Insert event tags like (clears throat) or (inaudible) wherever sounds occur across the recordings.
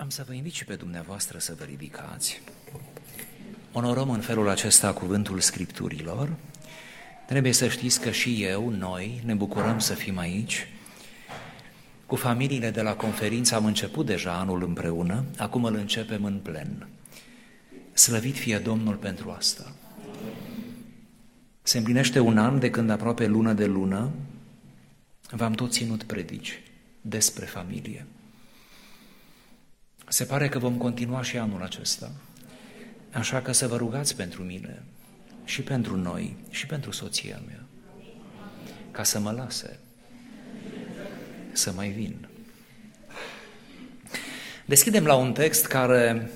Am să vă invit și pe dumneavoastră să vă ridicați. Onorăm în felul acesta cuvântul Scripturilor. Trebuie să știți că și eu, noi, ne bucurăm să fim aici. Cu familiile de la conferință am început deja anul împreună, acum îl începem în plen. Slăvit fie Domnul pentru asta. Se împlinește un an de când aproape lună de lună v-am tot ținut predici despre familie. Se pare că vom continua și anul acesta. Așa că să vă rugați pentru mine și pentru noi și pentru soția mea ca să mă lase să mai vin. Deschidem la un text care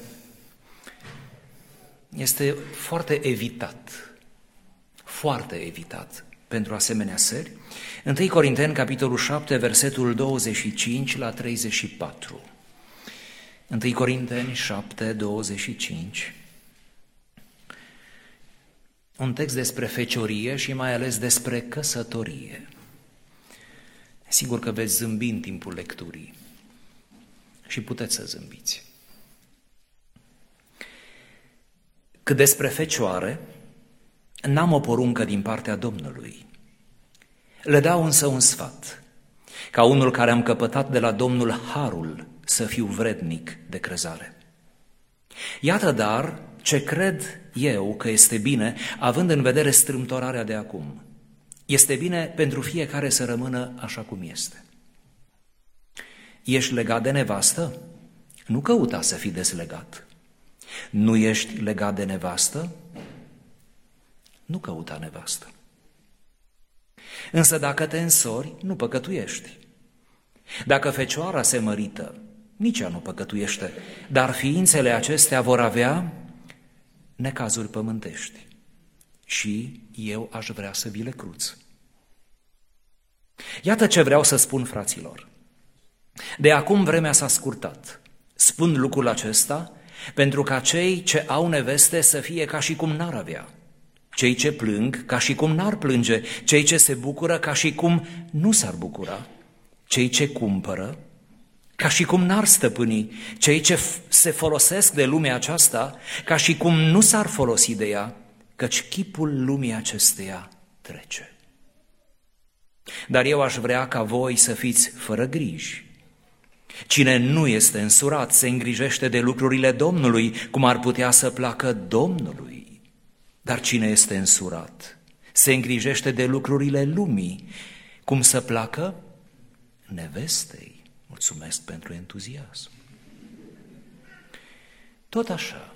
este foarte evitat, foarte evitat pentru asemenea seri. 1 Corinteni, capitolul 7, versetul 25 la 34. 1 Corinteni 7, 25. Un text despre feciorie și mai ales despre căsătorie. Sigur că veți zâmbi în timpul lecturii și puteți să zâmbiți. Cât despre fecioare, n-am o poruncă din partea Domnului. Le dau însă un sfat, ca unul care am căpătat de la Domnul harul să fiu vrednic de crezare. Iată dar ce cred eu că este bine, având în vedere strâmtorarea de acum. Este bine pentru fiecare să rămână așa cum este. Ești legat de nevastă? Nu căuta să fii deslegat. Nu ești legat de nevastă? Nu căuta nevastă. Însă dacă te însori, nu păcătuiești. Dacă fecioara se mărită, nici ea nu păcătuiește, dar ființele acestea vor avea necazuri pământești. Și eu aș vrea să vi le cruț. Iată ce vreau să spun, fraților. De acum vremea s-a scurtat. Spun lucrul acesta pentru ca cei ce au neveste să fie ca și cum n-ar avea. Cei ce plâng ca și cum n-ar plânge, cei ce se bucură ca și cum nu s-ar bucura, cei ce cumpără ca și cum n-ar stăpâni, cei ce se folosesc de lumea aceasta, ca și cum nu s-ar folosi de ea, căci chipul lumii acesteia trece. Dar eu aș vrea ca voi să fiți fără griji. Cine nu este însurat se îngrijește de lucrurile Domnului, cum ar putea să placă Domnului. Dar cine este însurat se îngrijește de lucrurile lumii, cum să placă nevestei. Mulțumesc pentru entuziasm. Tot așa,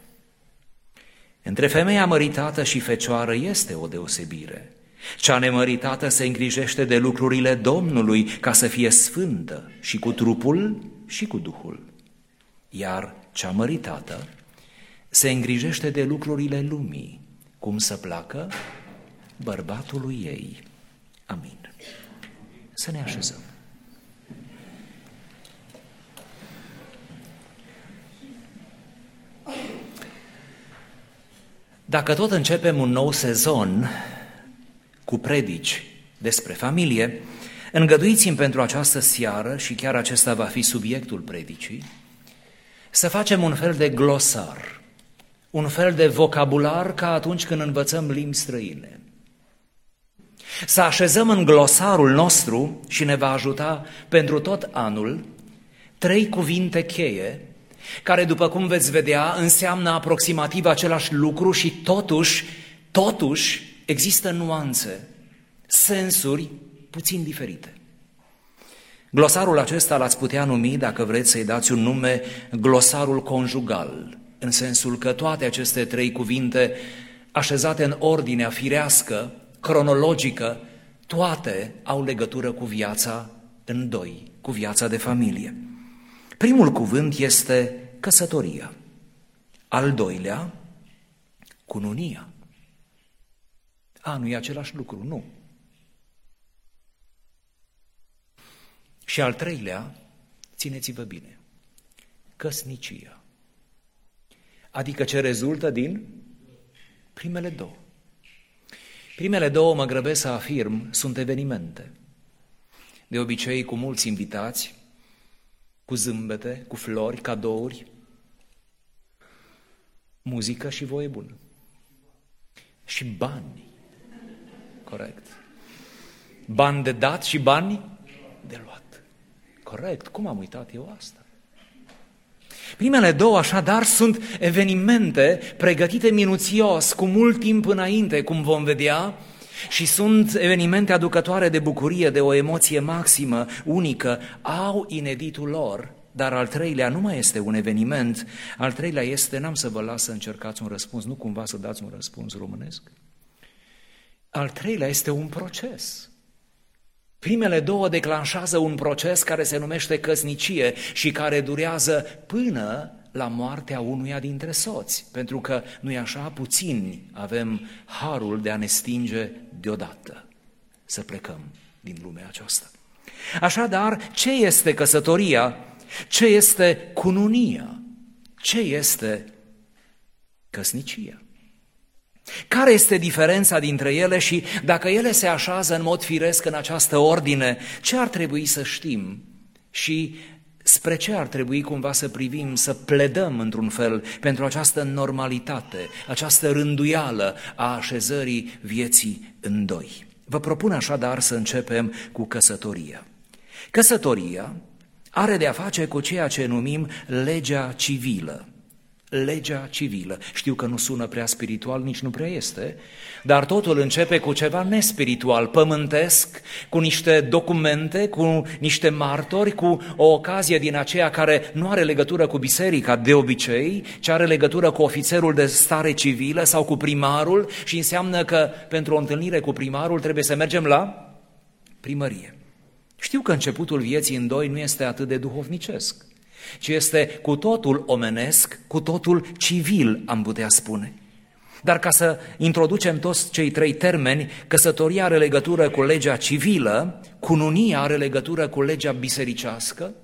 între femeia măritată și fecioară este o deosebire. Cea nemăritată se îngrijește de lucrurile Domnului ca să fie sfântă și cu trupul și cu Duhul. Iar cea măritată se îngrijește de lucrurile lumii, cum să placă bărbatului ei. Amin. Să ne așezăm. Dacă tot începem un nou sezon cu predici despre familie, îngăduiți-mi pentru această seară, și chiar acesta va fi subiectul predicii, să facem un fel de glosar, un fel de vocabular ca atunci când învățăm limbi străine. Să așezăm în glosarul nostru și ne va ajuta pentru tot anul trei cuvinte cheie care, după cum veți vedea, înseamnă aproximativ același lucru și totuși, totuși, există nuanțe, sensuri puțin diferite. Glosarul acesta l-ați putea numi, dacă vreți să-i dați un nume, glosarul conjugal, în sensul că toate aceste trei cuvinte, așezate în ordinea firească, cronologică, toate au legătură cu viața în doi, cu viața de familie. Primul cuvânt este căsătoria. Al doilea, cununia. A, nu e același lucru, nu. Și al treilea, țineți-vă bine, căsnicia. Adică ce rezultă din primele două. Primele două, mă grăbesc să afirm, sunt evenimente. De obicei, cu mulți invitați, cu zâmbete, cu flori, cadouri, muzică și voie bună. Și bani. Corect. Bani de dat și bani de luat. Corect. Cum am uitat eu asta? Primele două, așadar, sunt evenimente pregătite minuțios, cu mult timp înainte, cum vom vedea, și sunt evenimente aducătoare de bucurie, de o emoție maximă, unică, au ineditul lor, dar al treilea nu mai este un eveniment, al treilea este, n-am să vă las să încercați un răspuns, nu cumva să dați un răspuns românesc. Al treilea este un proces. Primele două declanșează un proces care se numește căsnicie și care durează până la moartea unuia dintre soți, pentru că nu e așa, puțini avem harul de a ne stinge deodată, să plecăm din lumea aceasta. Așadar, ce este căsătoria? Ce este cununia? Ce este căsnicia? Care este diferența dintre ele și dacă ele se așează în mod firesc în această ordine, ce ar trebui să știm și spre ce ar trebui cumva să privim, să pledăm într-un fel pentru această normalitate, această rânduială a așezării vieții în doi. Vă propun așadar să începem cu căsătoria. Căsătoria are de a face cu ceea ce numim legea civilă legea civilă. Știu că nu sună prea spiritual, nici nu prea este, dar totul începe cu ceva nespiritual, pământesc, cu niște documente, cu niște martori, cu o ocazie din aceea care nu are legătură cu biserica de obicei, ci are legătură cu ofițerul de stare civilă sau cu primarul și înseamnă că pentru o întâlnire cu primarul trebuie să mergem la primărie. Știu că începutul vieții în doi nu este atât de duhovnicesc ci este cu totul omenesc, cu totul civil, am putea spune. Dar ca să introducem toți cei trei termeni, căsătoria are legătură cu legea civilă, cununia are legătură cu legea bisericească,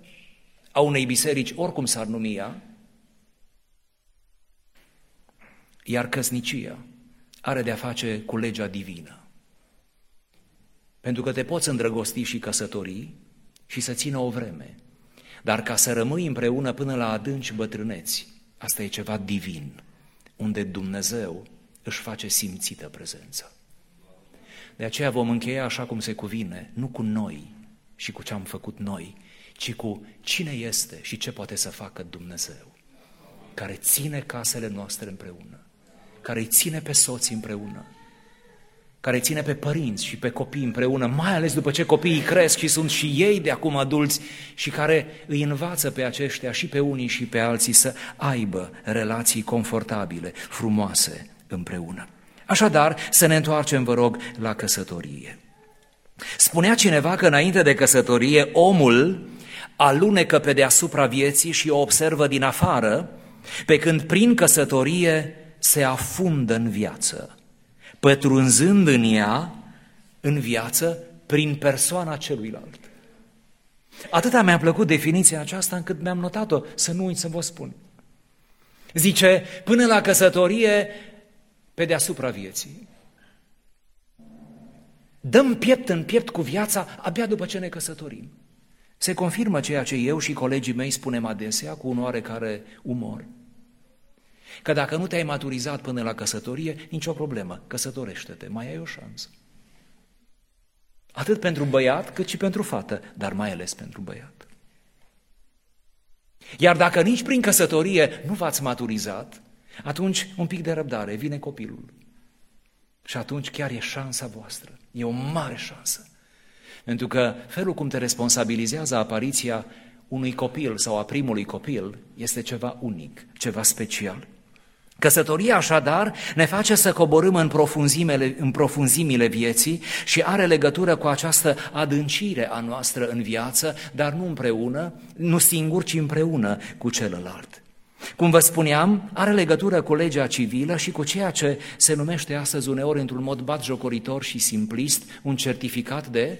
a unei biserici, oricum s-ar numi ea, iar căsnicia are de-a face cu legea divină. Pentru că te poți îndrăgosti și căsătorii și să țină o vreme. Dar ca să rămâi împreună până la adânci bătrâneți, asta e ceva divin, unde Dumnezeu își face simțită prezența. De aceea vom încheia așa cum se cuvine, nu cu noi și cu ce am făcut noi, ci cu cine este și ce poate să facă Dumnezeu, care ține casele noastre împreună, care îi ține pe soții împreună, care ține pe părinți și pe copii împreună, mai ales după ce copiii cresc și sunt și ei de acum adulți și care îi învață pe aceștia și pe unii și pe alții să aibă relații confortabile, frumoase împreună. Așadar, să ne întoarcem, vă rog, la căsătorie. Spunea cineva că înainte de căsătorie, omul alunecă pe deasupra vieții și o observă din afară, pe când prin căsătorie se afundă în viață pătrunzând în ea, în viață, prin persoana celuilalt. Atâta mi-a plăcut definiția aceasta încât mi-am notat-o, să nu uit să vă spun. Zice, până la căsătorie, pe deasupra vieții. Dăm piept în piept cu viața abia după ce ne căsătorim. Se confirmă ceea ce eu și colegii mei spunem adesea cu un oarecare umor. Că dacă nu te-ai maturizat până la căsătorie, nicio problemă, căsătorește-te, mai ai o șansă. Atât pentru băiat, cât și pentru fată, dar mai ales pentru băiat. Iar dacă nici prin căsătorie nu v-ați maturizat, atunci un pic de răbdare, vine copilul. Și atunci chiar e șansa voastră, e o mare șansă. Pentru că felul cum te responsabilizează apariția unui copil sau a primului copil este ceva unic, ceva special. Căsătoria așadar ne face să coborâm în profunzimile, în profunzimile vieții și are legătură cu această adâncire a noastră în viață, dar nu împreună, nu singur, ci împreună cu celălalt. Cum vă spuneam, are legătură cu legea civilă și cu ceea ce se numește astăzi uneori într-un mod batjocoritor și simplist, un certificat de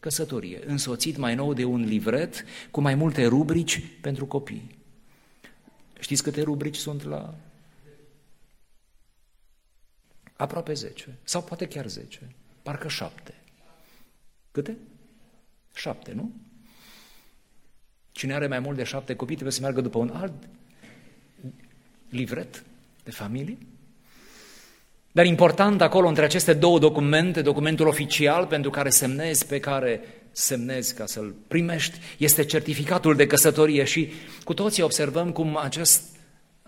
căsătorie, însoțit mai nou de un livret cu mai multe rubrici pentru copii. Știți câte rubrici sunt la Aproape 10. Sau poate chiar 10. Parcă 7. Câte? 7, nu? Cine are mai mult de șapte copii trebuie să meargă după un alt livret de familie. Dar important acolo între aceste două documente, documentul oficial pentru care semnezi, pe care semnezi ca să-l primești, este certificatul de căsătorie și cu toții observăm cum acest,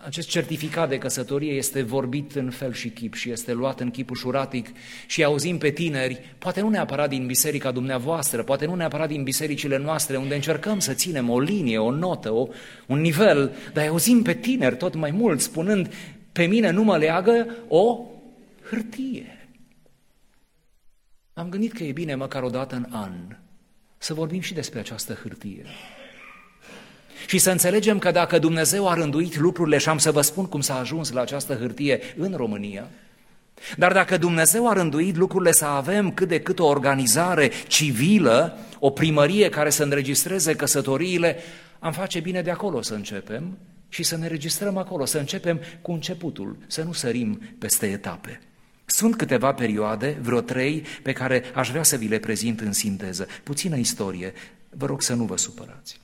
acest certificat de căsătorie este vorbit în fel și chip și este luat în chip ușuratic și auzim pe tineri, poate nu neapărat din biserica dumneavoastră, poate nu neapărat din bisericile noastre, unde încercăm să ținem o linie, o notă, o, un nivel, dar auzim pe tineri tot mai mult spunând, pe mine nu mă leagă o hârtie. Am gândit că e bine măcar o dată în an să vorbim și despre această hârtie. Și să înțelegem că dacă Dumnezeu a rânduit lucrurile, și am să vă spun cum s-a ajuns la această hârtie în România, dar dacă Dumnezeu a rânduit lucrurile să avem cât de cât o organizare civilă, o primărie care să înregistreze căsătoriile, am face bine de acolo să începem și să ne registrăm acolo, să începem cu începutul, să nu sărim peste etape. Sunt câteva perioade, vreo trei, pe care aș vrea să vi le prezint în sinteză. Puțină istorie, vă rog să nu vă supărați.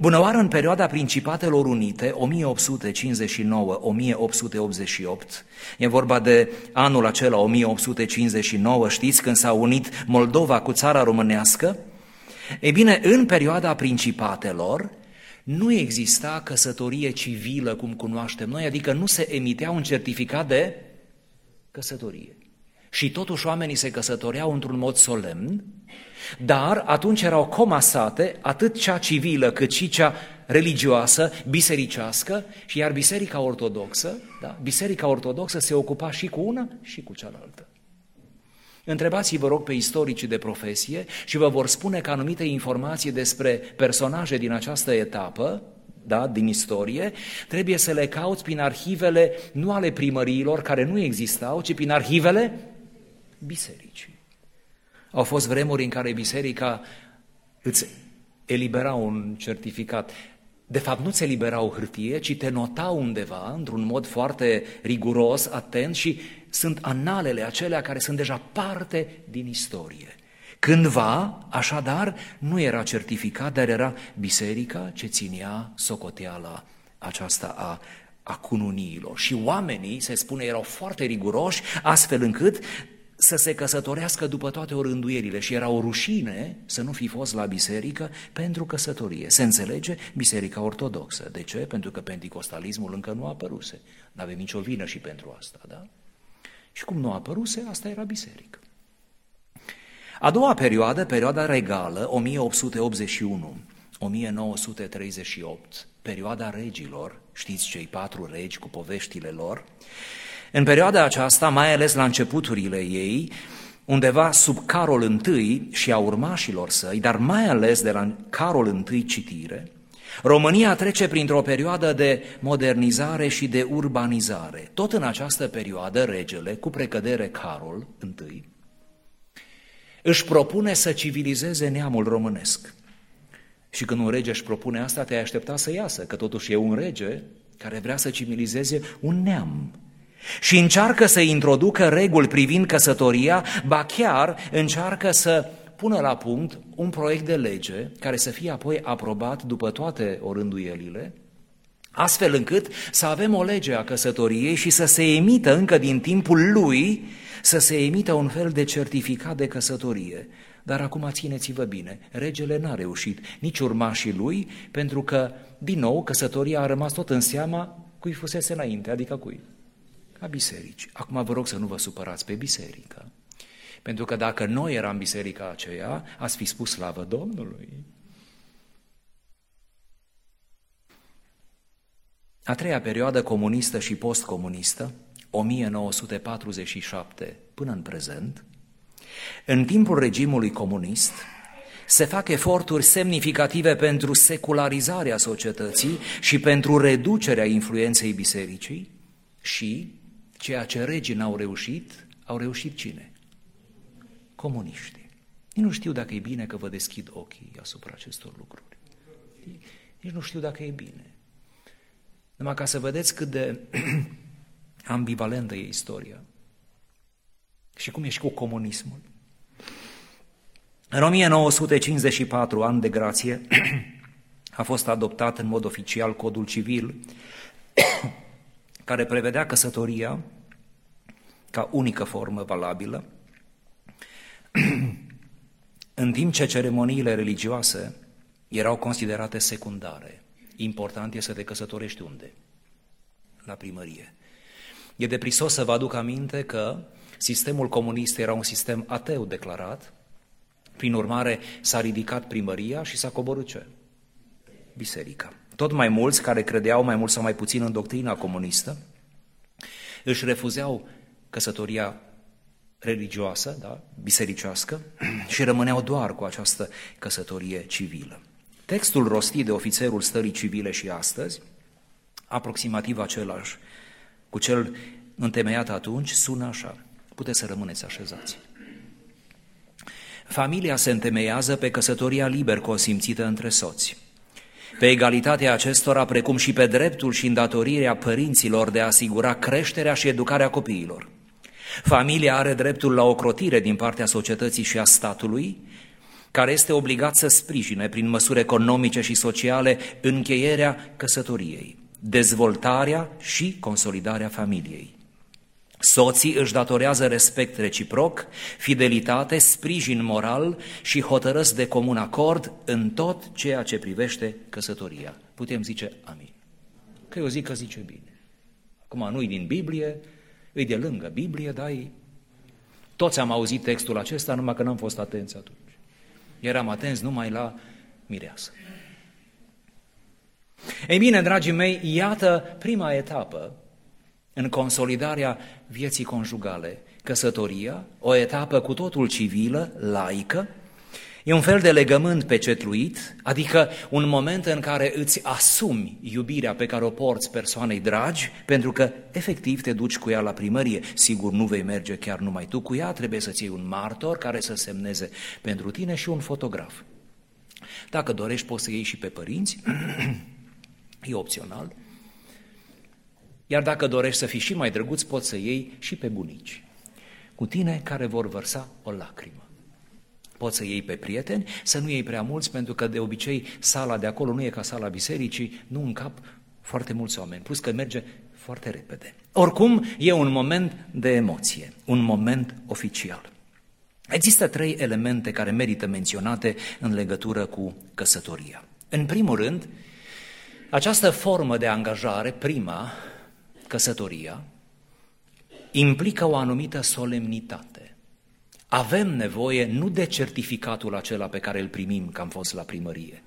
Bunăoară în perioada Principatelor Unite, 1859-1888, e vorba de anul acela 1859, știți, când s-a unit Moldova cu țara românească? Ei bine, în perioada Principatelor, nu exista căsătorie civilă cum cunoaștem noi, adică nu se emitea un certificat de căsătorie. Și totuși oamenii se căsătoreau într-un mod solemn, dar atunci erau comasate atât cea civilă cât și cea religioasă, bisericească, și iar biserica ortodoxă, da, biserica ortodoxă se ocupa și cu una și cu cealaltă. Întrebați-vă, rog, pe istoricii de profesie și vă vor spune că anumite informații despre personaje din această etapă da, din istorie, trebuie să le cauți prin arhivele nu ale primăriilor, care nu existau, ci prin arhivele bisericii. Au fost vremuri în care biserica îți elibera un certificat. De fapt, nu ți eliberau hârtie, ci te notau undeva, într-un mod foarte riguros, atent și sunt analele acelea care sunt deja parte din istorie. Cândva, așadar, nu era certificat, dar era biserica ce ținea socoteala aceasta a, a cununiilor. Și oamenii, se spune, erau foarte riguroși, astfel încât să se căsătorească după toate orânduierile și era o rușine să nu fi fost la biserică pentru căsătorie. Se înțelege biserica ortodoxă. De ce? Pentru că penticostalismul încă nu a apăruse. Nu avem nicio vină și pentru asta, da? Și cum nu a apăruse, asta era biserică. A doua perioadă, perioada regală, 1881-1938, perioada regilor, știți cei patru regi cu poveștile lor, în perioada aceasta, mai ales la începuturile ei, undeva sub Carol I și a urmașilor săi, dar mai ales de la Carol I citire, România trece printr-o perioadă de modernizare și de urbanizare. Tot în această perioadă, regele, cu precădere Carol I, își propune să civilizeze neamul românesc. Și când un rege își propune asta, te-ai aștepta să iasă, că totuși e un rege care vrea să civilizeze un neam. Și încearcă să introducă reguli privind căsătoria, ba chiar încearcă să pună la punct un proiect de lege care să fie apoi aprobat după toate orânduielile, astfel încât să avem o lege a căsătoriei și să se emită încă din timpul lui să se emită un fel de certificat de căsătorie. Dar acum țineți-vă bine, regele n-a reușit, nici urmașii lui, pentru că, din nou, căsătoria a rămas tot în seama cui fusese înainte, adică cui? A biserici. Acum vă rog să nu vă supărați pe biserică. Pentru că dacă noi eram biserica aceea, ați fi spus slavă Domnului. A treia perioadă comunistă și postcomunistă, 1947 până în prezent, în timpul regimului comunist, se fac eforturi semnificative pentru secularizarea societății și pentru reducerea influenței bisericii și ceea ce regii n-au reușit, au reușit cine? Comuniștii. Nici nu știu dacă e bine că vă deschid ochii asupra acestor lucruri. Nici nu știu dacă e bine. Numai ca să vedeți cât de (clears throat) ambivalentă e istoria. Și cum e și cu comunismul. În 1954, an de grație, (clears throat) a fost adoptat în mod oficial codul civil (clears throat) care prevedea căsătoria ca unică formă valabilă, (clears throat) în timp ce ceremoniile religioase erau considerate secundare. Important este să te căsătorești unde? La primărie. E de prisos să vă aduc aminte că sistemul comunist era un sistem ateu declarat, prin urmare s-a ridicat primăria și s-a coborât ce? Biserica. Tot mai mulți care credeau mai mult sau mai puțin în doctrina comunistă își refuzeau căsătoria religioasă, da, bisericească, (clears throat) și rămâneau doar cu această căsătorie civilă. Textul rostit de ofițerul stării civile și astăzi, aproximativ același cu cel întemeiat atunci, sună așa. Puteți să rămâneți așezați. Familia se întemeiază pe căsătoria liber consimțită între soți, pe egalitatea acestora, precum și pe dreptul și îndatorirea părinților de a asigura creșterea și educarea copiilor. Familia are dreptul la ocrotire din partea societății și a statului, care este obligat să sprijine prin măsuri economice și sociale încheierea căsătoriei, dezvoltarea și consolidarea familiei. Soții își datorează respect reciproc, fidelitate, sprijin moral și hotărăsc de comun acord în tot ceea ce privește căsătoria. Putem zice amin. Că eu zic că zice bine. Acum nu-i din Biblie, îi de lângă Biblie, dar e... Toți am auzit textul acesta, numai că n-am fost atenți atunci. Eram atenți numai la mireasă. Ei bine, dragii mei, iată prima etapă în consolidarea vieții conjugale. Căsătoria, o etapă cu totul civilă, laică, E un fel de legământ pecetluit, adică un moment în care îți asumi iubirea pe care o porți persoanei dragi, pentru că efectiv te duci cu ea la primărie. Sigur, nu vei merge chiar numai tu cu ea, trebuie să-ți iei un martor care să semneze pentru tine și un fotograf. Dacă dorești, poți să iei și pe părinți, (clears throat) e opțional. Iar dacă dorești să fii și mai drăguț, poți să iei și pe bunici. Cu tine care vor vărsa o lacrimă. Poți să iei pe prieteni, să nu iei prea mulți, pentru că de obicei sala de acolo nu e ca sala bisericii, nu încap foarte mulți oameni, plus că merge foarte repede. Oricum, e un moment de emoție, un moment oficial. Există trei elemente care merită menționate în legătură cu căsătoria. În primul rând, această formă de angajare, prima, căsătoria, implică o anumită solemnitate. Avem nevoie nu de certificatul acela pe care îl primim că am fost la primărie,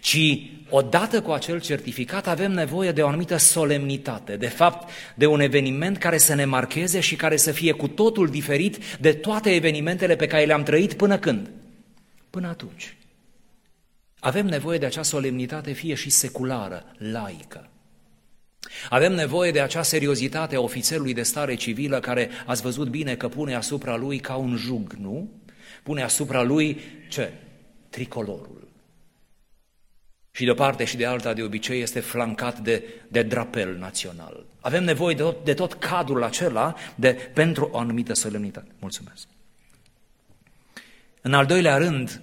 ci odată cu acel certificat avem nevoie de o anumită solemnitate, de fapt de un eveniment care să ne marcheze și care să fie cu totul diferit de toate evenimentele pe care le-am trăit până când? Până atunci. Avem nevoie de acea solemnitate fie și seculară, laică. Avem nevoie de acea seriozitate a ofițerului de stare civilă care ați văzut bine că pune asupra lui ca un jug, nu? Pune asupra lui ce? Tricolorul. Și de o parte și de alta, de obicei, este flancat de, de drapel național. Avem nevoie de tot, de tot cadrul acela de, pentru o anumită solemnitate. Mulțumesc. În al doilea rând,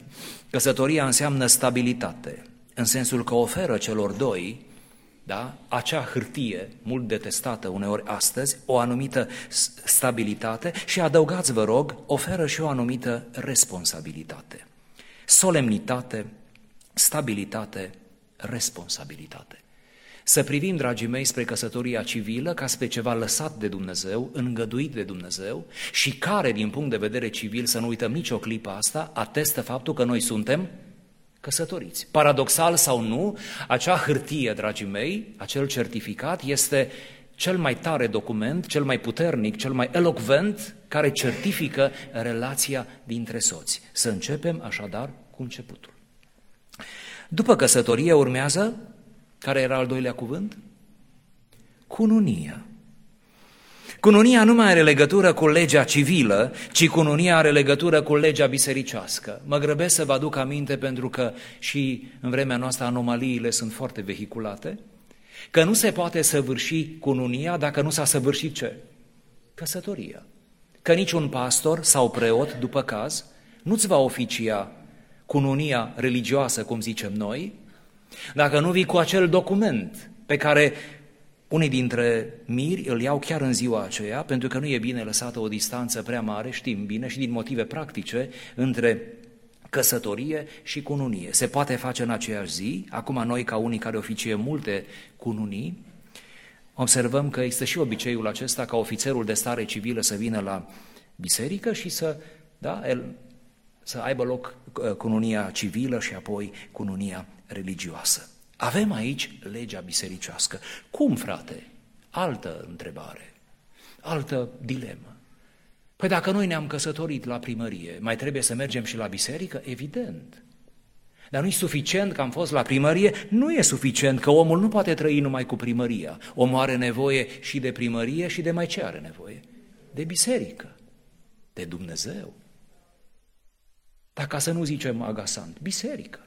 căsătoria înseamnă stabilitate, în sensul că oferă celor doi da? acea hârtie, mult detestată uneori astăzi, o anumită stabilitate și adăugați, vă rog, oferă și o anumită responsabilitate. Solemnitate, stabilitate, responsabilitate. Să privim, dragii mei, spre căsătoria civilă ca spre ceva lăsat de Dumnezeu, îngăduit de Dumnezeu și care, din punct de vedere civil, să nu uităm nicio clipă asta, atestă faptul că noi suntem căsătoriți. Paradoxal sau nu, acea hârtie, dragii mei, acel certificat este cel mai tare document, cel mai puternic, cel mai elocvent care certifică relația dintre soți. Să începem așadar cu începutul. După căsătorie urmează, care era al doilea cuvânt? Cununia. Cununia nu mai are legătură cu legea civilă, ci cununia are legătură cu legea bisericească. Mă grăbesc să vă aduc aminte pentru că și în vremea noastră anomaliile sunt foarte vehiculate, că nu se poate săvârși cununia dacă nu s-a săvârșit ce? Căsătoria. Că niciun pastor sau preot, după caz, nu-ți va oficia cununia religioasă, cum zicem noi, dacă nu vii cu acel document pe care unii dintre miri îl iau chiar în ziua aceea, pentru că nu e bine lăsată o distanță prea mare, știm bine, și din motive practice, între căsătorie și cununie. Se poate face în aceeași zi, acum noi ca unii care oficie multe cununii, observăm că există și obiceiul acesta ca ofițerul de stare civilă să vină la biserică și să, da, el, să aibă loc uh, cununia civilă și apoi cununia religioasă. Avem aici legea bisericească. Cum, frate? Altă întrebare, altă dilemă. Păi dacă noi ne-am căsătorit la primărie, mai trebuie să mergem și la biserică? Evident. Dar nu e suficient că am fost la primărie, nu e suficient că omul nu poate trăi numai cu primăria. Omul are nevoie și de primărie și de mai ce are nevoie? De biserică, de Dumnezeu. Dar ca să nu zicem agasant, biserică.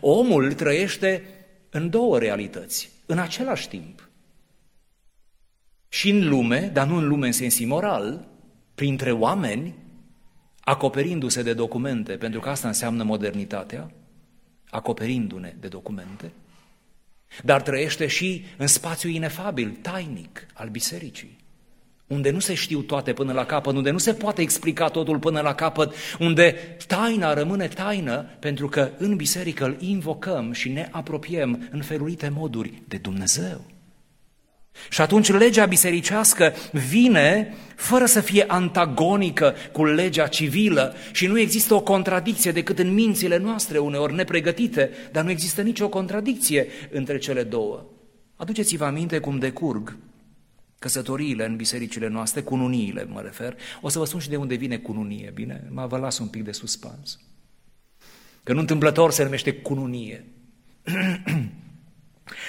Omul trăiește în două realități, în același timp. Și în lume, dar nu în lume în sens imoral, printre oameni, acoperindu-se de documente, pentru că asta înseamnă modernitatea, acoperindu-ne de documente, dar trăiește și în spațiu inefabil, tainic al bisericii unde nu se știu toate până la capăt, unde nu se poate explica totul până la capăt, unde taina rămâne taină, pentru că în biserică îl invocăm și ne apropiem în felurite moduri de Dumnezeu. Și atunci legea bisericească vine fără să fie antagonică cu legea civilă și nu există o contradicție decât în mințile noastre, uneori nepregătite, dar nu există nicio contradicție între cele două. Aduceți-vă aminte cum decurg căsătoriile în bisericile noastre, cununiile mă refer. O să vă spun și de unde vine cununie, bine? Mă vă las un pic de suspans. Că nu întâmplător se numește cununie. (clears throat)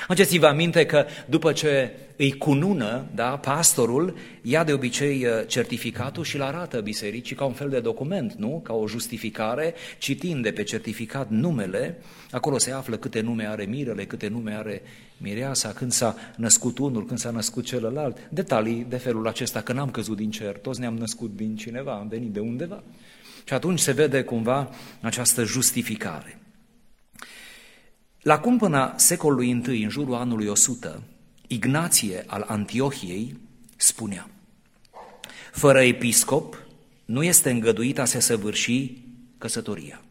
Faceți-vă aminte că după ce îi cunună, da, pastorul ia de obicei uh, certificatul și îl arată bisericii ca un fel de document, nu? Ca o justificare, citind de pe certificat numele, acolo se află câte nume are mirele, câte nume are mireasa, când s-a născut unul, când s-a născut celălalt, detalii de felul acesta, că n-am căzut din cer, toți ne-am născut din cineva, am venit de undeva. Și atunci se vede cumva această justificare. La cumpăna secolului I, în jurul anului 100, Ignație al Antiohiei spunea Fără episcop nu este îngăduit a se săvârși căsătoria.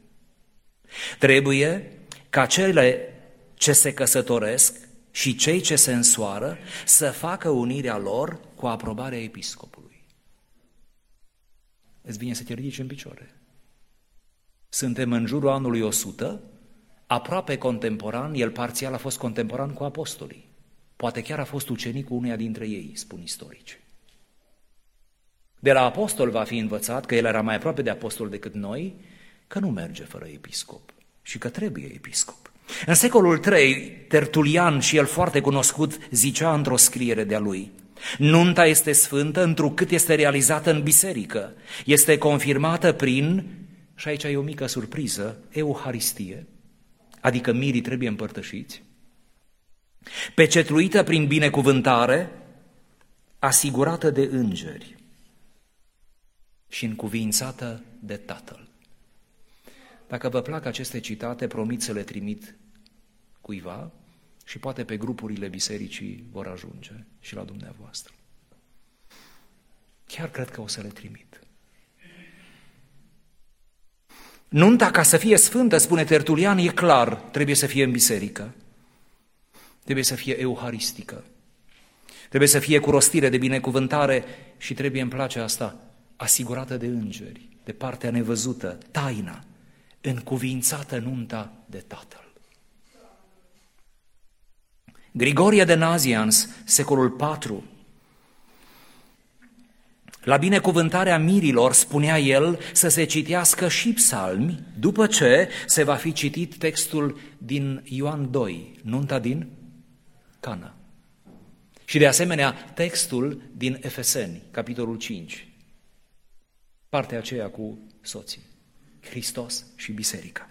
Trebuie ca cele ce se căsătoresc și cei ce se însoară să facă unirea lor cu aprobarea episcopului. Îți vine să te ridici în picioare. Suntem în jurul anului 100, aproape contemporan, el parțial a fost contemporan cu apostolii. Poate chiar a fost ucenicul uneia dintre ei, spun istorici. De la apostol va fi învățat, că el era mai aproape de apostol decât noi, că nu merge fără episcop și că trebuie episcop. În secolul III, Tertulian și el foarte cunoscut zicea într-o scriere de-a lui, Nunta este sfântă întrucât este realizată în biserică, este confirmată prin, și aici e o mică surpriză, Euharistie, adică mirii trebuie împărtășiți, pecetluită prin binecuvântare, asigurată de îngeri și încuvințată de Tatăl. Dacă vă plac aceste citate, promit să le trimit cuiva și poate pe grupurile bisericii vor ajunge și la dumneavoastră. Chiar cred că o să le trimit. Nunta, ca să fie sfântă, spune Tertulian, e clar, trebuie să fie în biserică. Trebuie să fie euharistică. Trebuie să fie cu rostire de binecuvântare și trebuie, îmi place asta, asigurată de îngeri, de partea nevăzută, taina, încuvințată nunta de Tatăl. Grigorie de Nazians, secolul IV, la binecuvântarea mirilor, spunea el, să se citească și psalmi, după ce se va fi citit textul din Ioan 2, nunta din Cana. Și de asemenea textul din Efeseni, capitolul 5, partea aceea cu soții, Hristos și Biserica.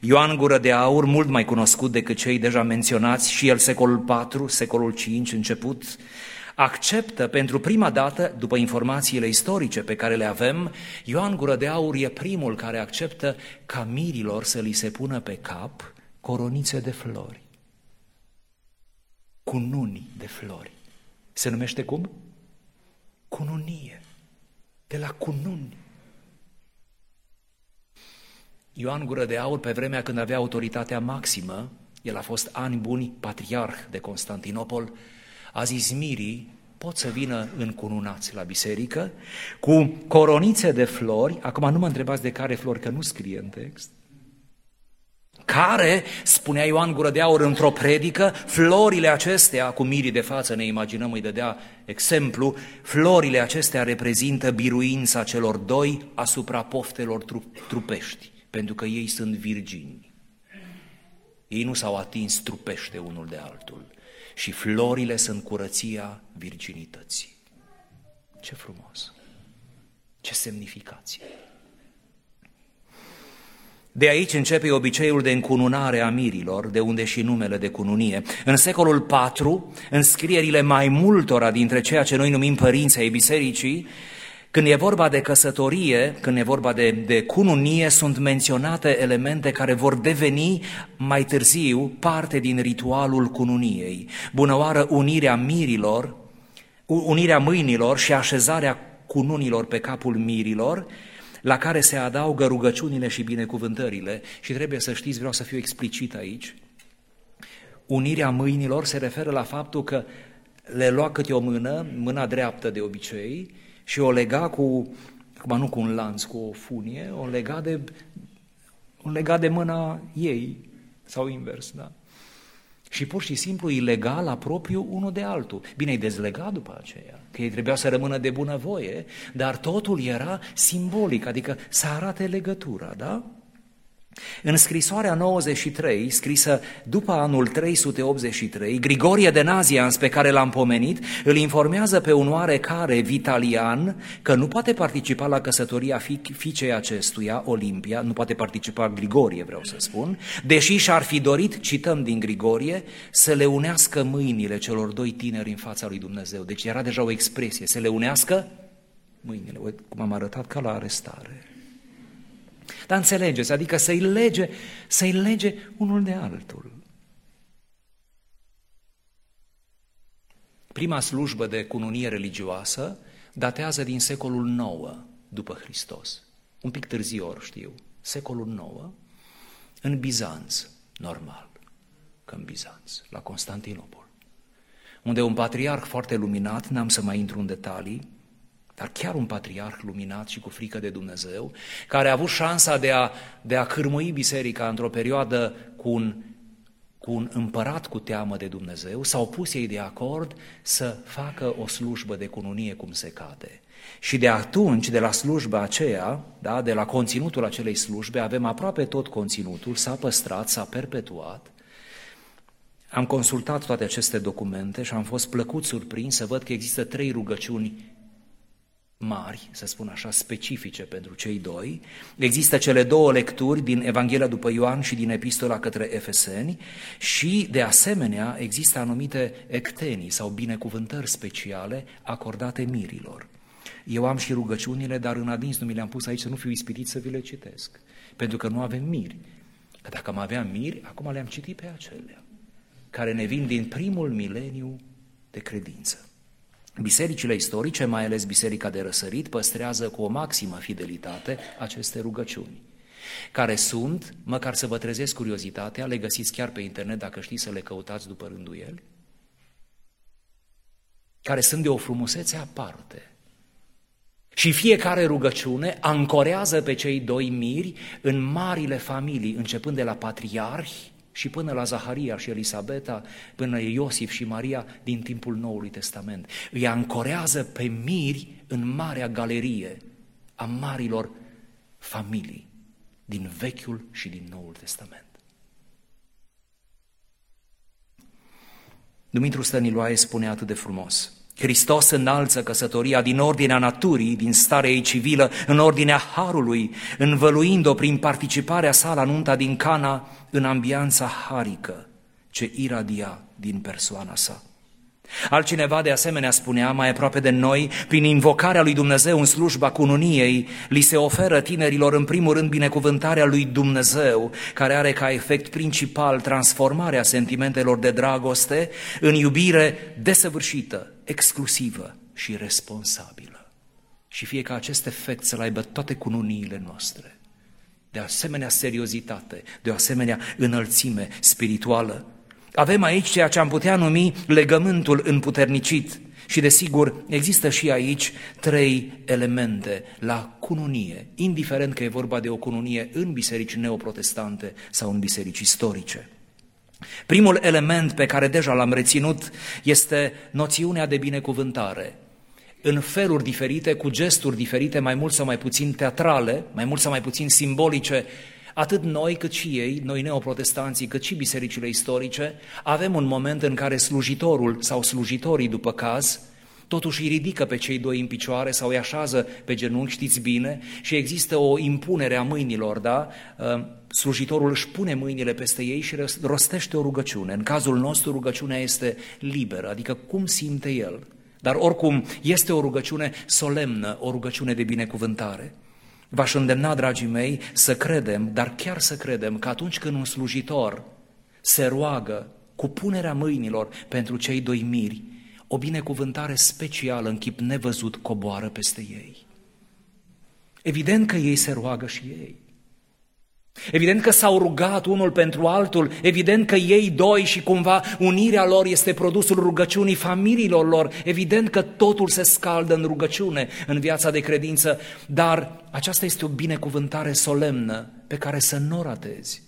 Ioan Gură de Aur, mult mai cunoscut decât cei deja menționați, și el secolul 4, secolul 5 început, acceptă pentru prima dată, după informațiile istorice pe care le avem, Ioan Gură de Aur e primul care acceptă ca mirilor să li se pună pe cap coronițe de flori, cununi de flori. Se numește cum? Cununie, de la cununi. Ioan Gură de Aur, pe vremea când avea autoritatea maximă, el a fost ani buni patriarh de Constantinopol, a zis mirii, pot să vină încununați la biserică, cu coronițe de flori, acum nu mă întrebați de care flori, că nu scrie în text, care, spunea Ioan Gură de Aur într-o predică, florile acestea, cu mirii de față ne imaginăm, îi dădea exemplu, florile acestea reprezintă biruința celor doi asupra poftelor trupești, pentru că ei sunt virgini. Ei nu s-au atins trupește unul de altul și florile sunt curăția virginității. Ce frumos! Ce semnificație! De aici începe obiceiul de încununare a mirilor, de unde și numele de cununie. În secolul IV, în scrierile mai multora dintre ceea ce noi numim părinții ai bisericii, când e vorba de căsătorie, când e vorba de, de cununie, sunt menționate elemente care vor deveni mai târziu parte din ritualul cununiei. Bunăoară unirea mirilor, unirea mâinilor și așezarea cununilor pe capul mirilor, la care se adaugă rugăciunile și binecuvântările. Și trebuie să știți, vreau să fiu explicit aici, unirea mâinilor se referă la faptul că le lua câte o mână, mâna dreaptă de obicei, și o lega cu, acum nu cu un lanț, cu o funie, o lega de, o lega de mâna ei, sau invers, da? Și pur și simplu ilegal la propriu unul de altul. Bine, îi dezlega după aceea, că ei trebuia să rămână de bunăvoie, dar totul era simbolic, adică să arate legătura, da? În scrisoarea 93, scrisă după anul 383, Grigorie de Nazians, pe care l-am pomenit, îl informează pe un oarecare Vitalian că nu poate participa la căsătoria fiicei acestuia, Olimpia, nu poate participa Grigorie, vreau să spun, deși și-ar fi dorit, cităm din Grigorie, să le unească mâinile celor doi tineri în fața lui Dumnezeu. Deci era deja o expresie, să le unească mâinile, cum am arătat ca la arestare. Dar înțelegeți, adică să-i lege, să-i lege unul de altul. Prima slujbă de cununie religioasă datează din secolul IX după Hristos. Un pic târziu, știu, secolul IX, în Bizanț, normal, că în Bizanț, la Constantinopol, unde un patriarh foarte luminat, n-am să mai intru în detalii, dar chiar un patriarh luminat și cu frică de Dumnezeu, care a avut șansa de a, de a cârmui biserica într-o perioadă cu un, cu un împărat cu teamă de Dumnezeu, s-au pus ei de acord să facă o slujbă de cununie cum se cade. Și de atunci, de la slujba aceea, da, de la conținutul acelei slujbe, avem aproape tot conținutul, s-a păstrat, s-a perpetuat. Am consultat toate aceste documente și am fost plăcut surprins să văd că există trei rugăciuni mari, să spun așa, specifice pentru cei doi. Există cele două lecturi din Evanghelia după Ioan și din Epistola către Efeseni și, de asemenea, există anumite ectenii sau binecuvântări speciale acordate mirilor. Eu am și rugăciunile, dar în adins nu mi le-am pus aici să nu fiu ispitit să vi le citesc, pentru că nu avem miri. Că dacă am avea miri, acum le-am citit pe acelea, care ne vin din primul mileniu de credință. Bisericile istorice, mai ales Biserica de Răsărit, păstrează cu o maximă fidelitate aceste rugăciuni, care sunt, măcar să vă trezesc curiozitatea, le găsiți chiar pe internet dacă știți să le căutați după rânduieli, care sunt de o frumusețe aparte. Și fiecare rugăciune ancorează pe cei doi miri în marile familii, începând de la patriarhi, și până la Zaharia și Elisabeta, până Iosif și Maria din timpul Noului Testament. Îi ancorează pe miri în marea galerie a marilor familii din Vechiul și din Noul Testament. Dumitru Stăniloae spune atât de frumos – Hristos înalță căsătoria din ordinea naturii, din starea ei civilă, în ordinea harului, învăluind-o prin participarea sa la nunta din Cana în ambianța harică ce iradia din persoana sa. Altcineva de asemenea spunea mai aproape de noi, prin invocarea lui Dumnezeu în slujba cununiei, li se oferă tinerilor în primul rând binecuvântarea lui Dumnezeu, care are ca efect principal transformarea sentimentelor de dragoste în iubire desăvârșită, exclusivă și responsabilă. Și fie ca acest efect să-l aibă toate cununiile noastre, de asemenea seriozitate, de o asemenea înălțime spirituală, avem aici ceea ce am putea numi legământul împuternicit. Și desigur, există și aici trei elemente la cununie, indiferent că e vorba de o cununie în biserici neoprotestante sau în biserici istorice. Primul element pe care deja l-am reținut este noțiunea de binecuvântare. În feluri diferite, cu gesturi diferite, mai mult sau mai puțin teatrale, mai mult sau mai puțin simbolice, atât noi cât și ei, noi neoprotestanții, cât și bisericile istorice, avem un moment în care slujitorul sau slujitorii, după caz, totuși îi ridică pe cei doi în picioare sau îi așează pe genunchi, știți bine, și există o impunere a mâinilor, da? Uh, slujitorul își pune mâinile peste ei și rostește o rugăciune. În cazul nostru, rugăciunea este liberă, adică cum simte el. Dar oricum este o rugăciune solemnă, o rugăciune de binecuvântare. V-aș îndemna, dragii mei, să credem, dar chiar să credem că atunci când un slujitor se roagă cu punerea mâinilor pentru cei doi miri, o binecuvântare specială în chip nevăzut coboară peste ei. Evident că ei se roagă și ei. Evident că s-au rugat unul pentru altul, evident că ei doi și cumva unirea lor este produsul rugăciunii familiilor lor, evident că totul se scaldă în rugăciune în viața de credință, dar aceasta este o binecuvântare solemnă pe care să nu o ratezi,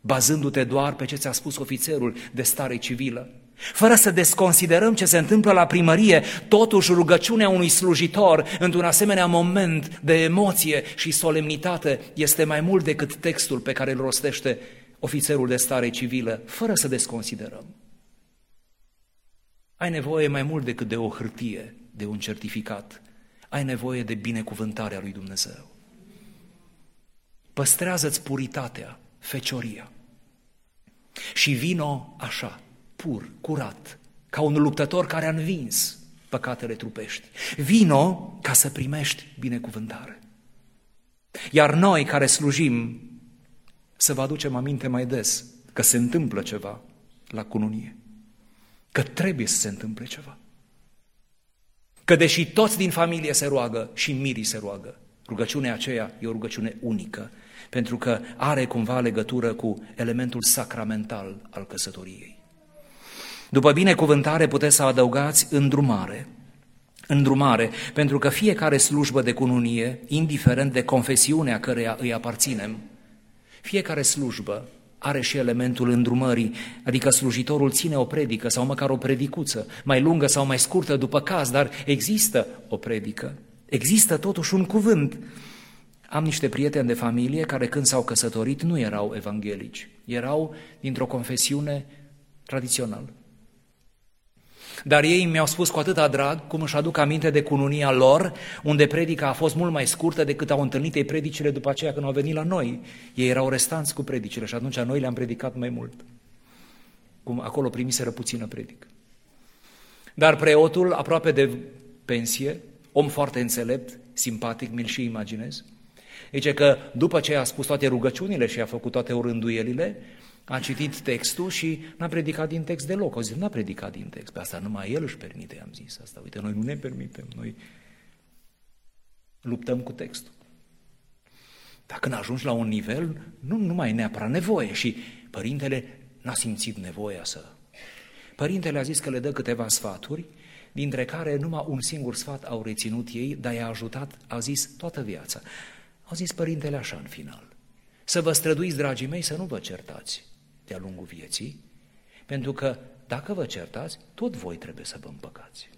bazându-te doar pe ce ți-a spus ofițerul de stare civilă. Fără să desconsiderăm ce se întâmplă la primărie, totuși rugăciunea unui slujitor într-un asemenea moment de emoție și solemnitate este mai mult decât textul pe care îl rostește ofițerul de stare civilă, fără să desconsiderăm. Ai nevoie mai mult decât de o hârtie, de un certificat. Ai nevoie de binecuvântarea lui Dumnezeu. Păstrează-ți puritatea, fecioria. Și vino așa, pur, curat, ca un luptător care a învins păcatele trupești. Vino ca să primești binecuvântare. Iar noi care slujim, să vă aducem aminte mai des că se întâmplă ceva la cununie, că trebuie să se întâmple ceva. Că deși toți din familie se roagă și mirii se roagă, rugăciunea aceea e o rugăciune unică, pentru că are cumva legătură cu elementul sacramental al căsătoriei. După binecuvântare puteți să adăugați îndrumare. Îndrumare, pentru că fiecare slujbă de cununie, indiferent de confesiunea căreia îi aparținem, fiecare slujbă are și elementul îndrumării, adică slujitorul ține o predică sau măcar o predicuță, mai lungă sau mai scurtă după caz, dar există o predică, există totuși un cuvânt. Am niște prieteni de familie care când s-au căsătorit nu erau evanghelici, erau dintr-o confesiune tradițională. Dar ei mi-au spus cu atâta drag, cum își aduc aminte de cununia lor, unde predica a fost mult mai scurtă decât au întâlnit ei predicile după aceea când au venit la noi. Ei erau restanți cu predicile și atunci noi le-am predicat mai mult. Cum acolo primiseră puțină predică. Dar preotul, aproape de pensie, om foarte înțelept, simpatic, mi-l și imaginez, zice că după ce a spus toate rugăciunile și a făcut toate orânduielile, a citit textul și n-a predicat din text deloc. O zis, n-a predicat din text. Pe asta numai el își permite, am zis asta. Uite, noi nu ne permitem, noi luptăm cu textul. Dar când ajungi la un nivel, nu, nu mai e neapărat nevoie și părintele n-a simțit nevoia să... Părintele a zis că le dă câteva sfaturi, dintre care numai un singur sfat au reținut ei, dar i-a ajutat, a zis, toată viața. Au zis părintele așa în final. Să vă străduiți, dragii mei, să nu vă certați de-a lungul vieții, pentru că dacă vă certați, tot voi trebuie să vă împăcați.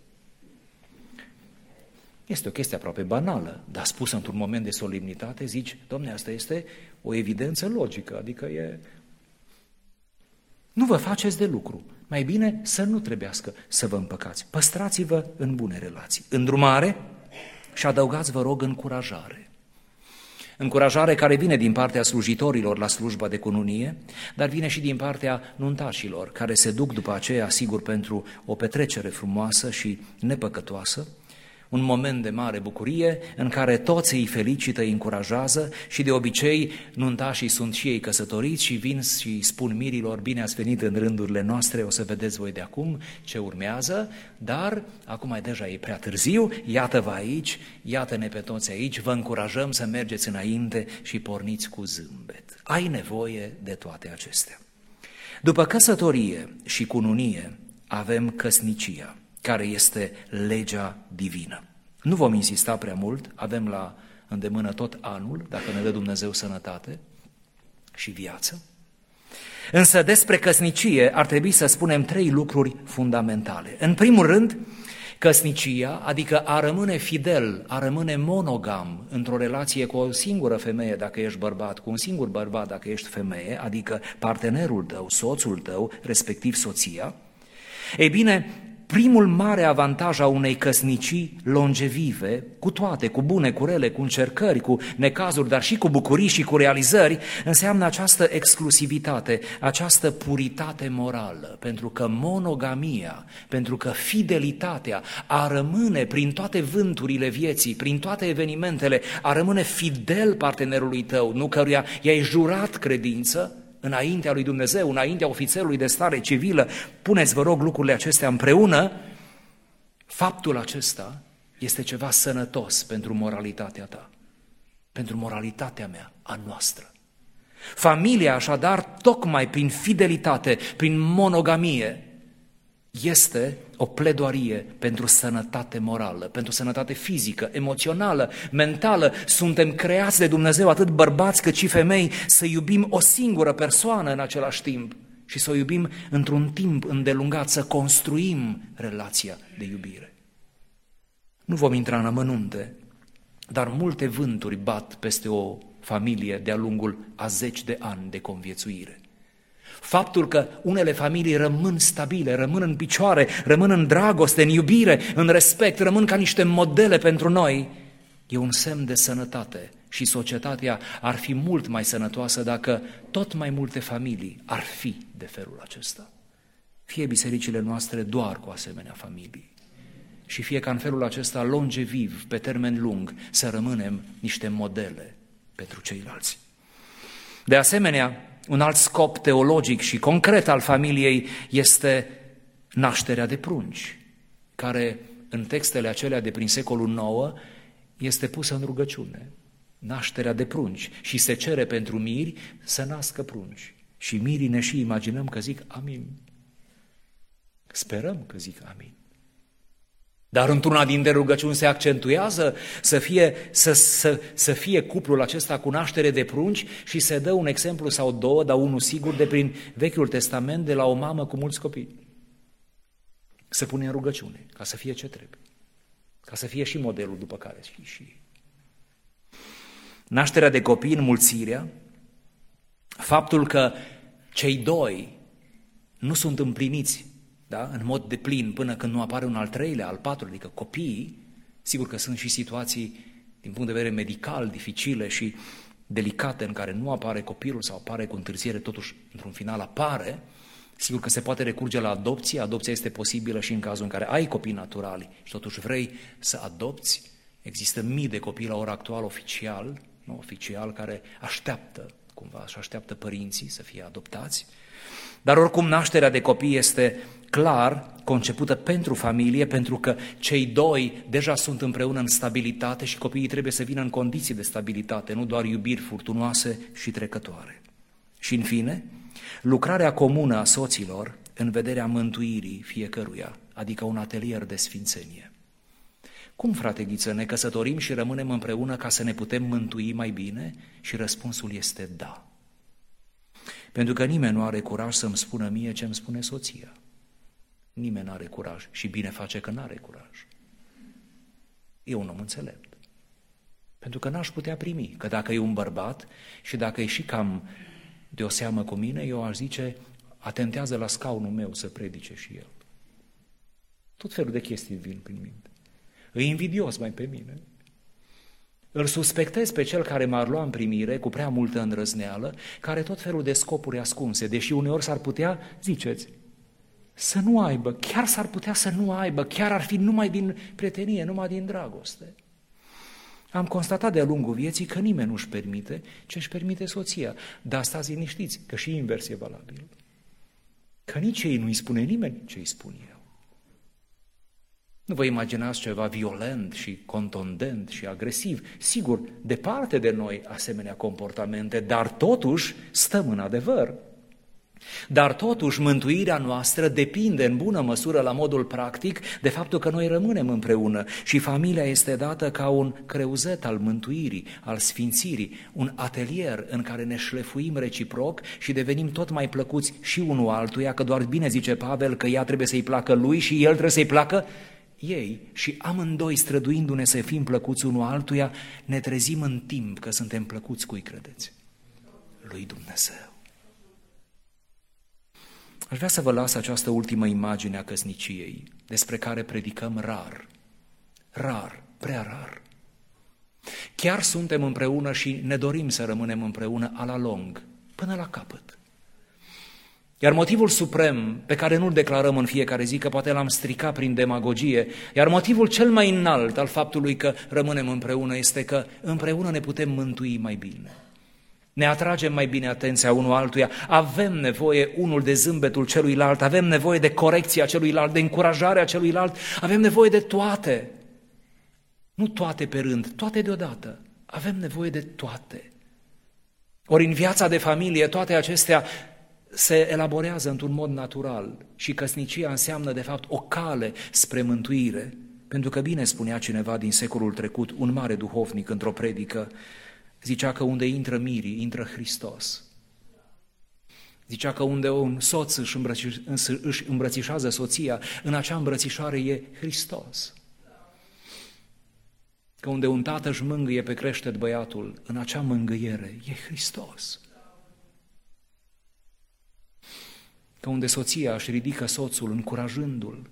Este o chestie aproape banală, dar spusă într-un moment de solemnitate, zici, domne, asta este o evidență logică, adică e... Nu vă faceți de lucru. Mai bine să nu trebuiască să vă împăcați. Păstrați-vă în bune relații. Îndrumare și adăugați, vă rog, încurajare. Încurajare care vine din partea slujitorilor la slujba de cununie, dar vine și din partea nuntașilor, care se duc după aceea, sigur, pentru o petrecere frumoasă și nepăcătoasă, un moment de mare bucurie în care toți îi felicită, îi încurajează și de obicei nuntașii sunt și ei căsătoriți și vin și spun mirilor, bine ați venit în rândurile noastre, o să vedeți voi de acum ce urmează, dar acum e deja e prea târziu, iată-vă aici, iată-ne pe toți aici, vă încurajăm să mergeți înainte și porniți cu zâmbet. Ai nevoie de toate acestea. După căsătorie și cununie avem căsnicia care este legea divină. Nu vom insista prea mult, avem la îndemână tot anul, dacă ne dă Dumnezeu sănătate și viață. Însă despre căsnicie ar trebui să spunem trei lucruri fundamentale. În primul rând, căsnicia, adică a rămâne fidel, a rămâne monogam într-o relație cu o singură femeie dacă ești bărbat, cu un singur bărbat dacă ești femeie, adică partenerul tău, soțul tău, respectiv soția, ei bine, primul mare avantaj a unei căsnicii longevive, cu toate, cu bune, cu rele, cu încercări, cu necazuri, dar și cu bucurii și cu realizări, înseamnă această exclusivitate, această puritate morală, pentru că monogamia, pentru că fidelitatea a rămâne prin toate vânturile vieții, prin toate evenimentele, a rămâne fidel partenerului tău, nu căruia i-ai jurat credință, înaintea lui Dumnezeu, înaintea ofițerului de stare civilă, puneți, vă rog, lucrurile acestea împreună, faptul acesta este ceva sănătos pentru moralitatea ta, pentru moralitatea mea, a noastră. Familia, așadar, tocmai prin fidelitate, prin monogamie, este o pledoarie pentru sănătate morală, pentru sănătate fizică, emoțională, mentală. Suntem creați de Dumnezeu, atât bărbați cât și femei, să iubim o singură persoană în același timp și să o iubim într-un timp îndelungat, să construim relația de iubire. Nu vom intra în amănunte, dar multe vânturi bat peste o familie de-a lungul a zeci de ani de conviețuire. Faptul că unele familii rămân stabile, rămân în picioare, rămân în dragoste, în iubire, în respect, rămân ca niște modele pentru noi, e un semn de sănătate și societatea ar fi mult mai sănătoasă dacă tot mai multe familii ar fi de felul acesta. Fie bisericile noastre doar cu asemenea familii și fie ca în felul acesta longeviv, pe termen lung, să rămânem niște modele pentru ceilalți. De asemenea, un alt scop teologic și concret al familiei este nașterea de prunci, care în textele acelea de prin secolul IX este pusă în rugăciune. Nașterea de prunci și se cere pentru miri să nască prunci. Și mirii ne și imaginăm că zic amin. Sperăm că zic amin. Dar într-una dintre rugăciuni se accentuează să fie, să, să, să fie cuplul acesta cu naștere de prunci și se dă un exemplu sau două, dar unul sigur de prin Vechiul Testament de la o mamă cu mulți copii. Se pune în rugăciune ca să fie ce trebuie, ca să fie și modelul după care și și Nașterea de copii, înmulțirea, faptul că cei doi nu sunt împliniți da? în mod de plin până când nu apare un al treilea, al patrulea, adică copiii, sigur că sunt și situații din punct de vedere medical dificile și delicate în care nu apare copilul sau apare cu întârziere, totuși într-un final apare, sigur că se poate recurge la adopție, adopția este posibilă și în cazul în care ai copii naturali și totuși vrei să adopți, există mii de copii la ora actuală oficial, nu oficial, care așteaptă cumva și așteaptă părinții să fie adoptați, dar oricum nașterea de copii este clar concepută pentru familie, pentru că cei doi deja sunt împreună în stabilitate și copiii trebuie să vină în condiții de stabilitate, nu doar iubiri furtunoase și trecătoare. Și în fine, lucrarea comună a soților în vederea mântuirii fiecăruia, adică un atelier de sfințenie. Cum, frate Ghiță, ne căsătorim și rămânem împreună ca să ne putem mântui mai bine? Și răspunsul este da. Pentru că nimeni nu are curaj să-mi spună mie ce îmi spune soția. Nimeni nu are curaj și bine face că nu are curaj. E un om înțelept. Pentru că n-aș putea primi, că dacă e un bărbat și dacă e și cam de o seamă cu mine, eu aș zice, atentează la scaunul meu să predice și el. Tot felul de chestii vin prin minte. E invidios mai pe mine. Îl suspectez pe cel care m-ar lua în primire cu prea multă îndrăzneală, care tot felul de scopuri ascunse, deși uneori s-ar putea, ziceți, să nu aibă, chiar s-ar putea să nu aibă, chiar ar fi numai din prietenie, numai din dragoste. Am constatat de-a lungul vieții că nimeni nu-și permite ce își permite soția. Dar stați liniștiți, că și invers e valabil. Că nici ei nu-i spune nimeni ce îi spun eu. Nu vă imaginați ceva violent și contondent și agresiv. Sigur, departe de noi asemenea comportamente, dar totuși stăm în adevăr. Dar totuși mântuirea noastră depinde în bună măsură la modul practic de faptul că noi rămânem împreună și familia este dată ca un creuzet al mântuirii, al sfințirii, un atelier în care ne șlefuim reciproc și devenim tot mai plăcuți și unul altuia, că doar bine zice Pavel că ea trebuie să-i placă lui și el trebuie să-i placă ei și amândoi străduindu-ne să fim plăcuți unul altuia, ne trezim în timp că suntem plăcuți cui credeți? Lui Dumnezeu. Aș vrea să vă las această ultimă imagine a căsniciei, despre care predicăm rar. Rar, prea rar. Chiar suntem împreună și ne dorim să rămânem împreună a la lung, până la capăt. Iar motivul suprem, pe care nu-l declarăm în fiecare zi, că poate l-am stricat prin demagogie, iar motivul cel mai înalt al faptului că rămânem împreună este că împreună ne putem mântui mai bine. Ne atragem mai bine atenția unul altuia, avem nevoie unul de zâmbetul celuilalt, avem nevoie de corecția celuilalt, de încurajarea celuilalt, avem nevoie de toate. Nu toate pe rând, toate deodată. Avem nevoie de toate. Ori în viața de familie toate acestea se elaborează într-un mod natural și căsnicia înseamnă de fapt o cale spre mântuire. Pentru că bine spunea cineva din secolul trecut, un mare duhovnic într-o predică, Zicea că unde intră mirii, intră Hristos. Zicea că unde un soț își, îmbrățiș, își îmbrățișează soția, în acea îmbrățișare e Hristos. Că unde un tată își mângâie pe creștet băiatul, în acea mângâiere e Hristos. Că unde soția își ridică soțul încurajându-l,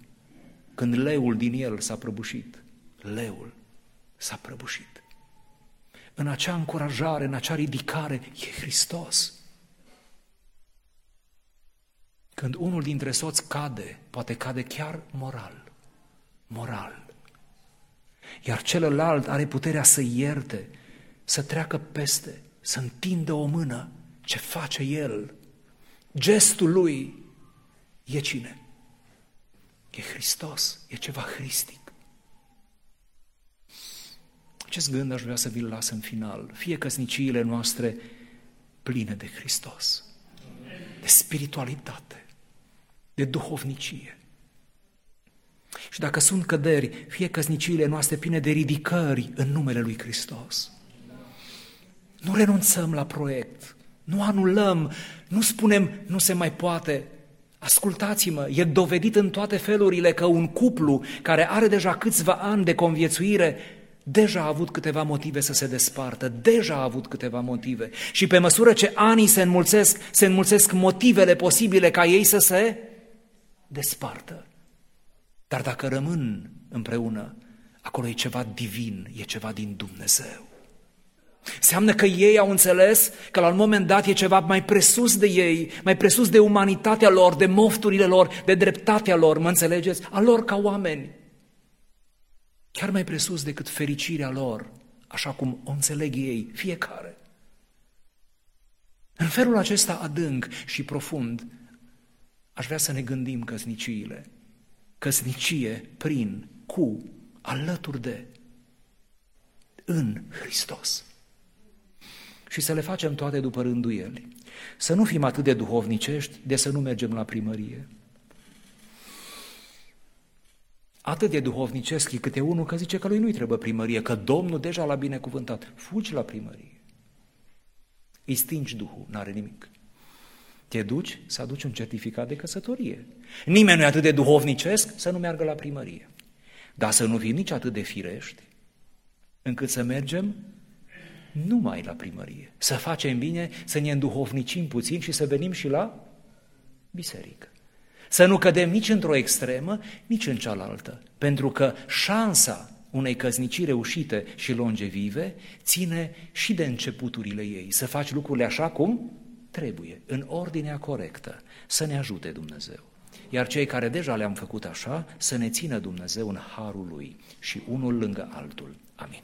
când leul din el s-a prăbușit, leul s-a prăbușit în acea încurajare, în acea ridicare, e Hristos. Când unul dintre soți cade, poate cade chiar moral, moral. Iar celălalt are puterea să ierte, să treacă peste, să întindă o mână. Ce face el? Gestul lui e cine? E Hristos, e ceva hristic. Acest gând aș vrea să vi-l las în final. Fie căsniciile noastre pline de Hristos, de spiritualitate, de duhovnicie. Și dacă sunt căderi, fie căsniciile noastre pline de ridicări în numele Lui Hristos. Nu renunțăm la proiect, nu anulăm, nu spunem nu se mai poate. Ascultați-mă, e dovedit în toate felurile că un cuplu care are deja câțiva ani de conviețuire deja a avut câteva motive să se despartă, deja a avut câteva motive. Și pe măsură ce anii se înmulțesc, se înmulțesc motivele posibile ca ei să se despartă. Dar dacă rămân împreună, acolo e ceva divin, e ceva din Dumnezeu. Înseamnă că ei au înțeles că la un moment dat e ceva mai presus de ei, mai presus de umanitatea lor, de mofturile lor, de dreptatea lor, mă înțelegeți? A lor ca oameni chiar mai presus decât fericirea lor, așa cum o înțeleg ei, fiecare. În felul acesta adânc și profund, aș vrea să ne gândim căsniciile. Căsnicie prin, cu, alături de, în Hristos. Și să le facem toate după rânduieli. Să nu fim atât de duhovnicești de să nu mergem la primărie atât de duhovnicesc e câte unul că zice că lui nu-i trebuie primărie, că Domnul deja l-a binecuvântat. Fugi la primărie. Îi stingi Duhul, n-are nimic. Te duci să aduci un certificat de căsătorie. Nimeni nu e atât de duhovnicesc să nu meargă la primărie. Dar să nu fim nici atât de firești încât să mergem numai la primărie. Să facem bine, să ne înduhovnicim puțin și să venim și la biserică. Să nu cădem nici într-o extremă, nici în cealaltă. Pentru că șansa unei căsnicii reușite și longevive ține și de începuturile ei, să faci lucrurile așa cum trebuie, în ordinea corectă, să ne ajute Dumnezeu. Iar cei care deja le-am făcut așa, să ne țină Dumnezeu în harul Lui și unul lângă altul. Amin.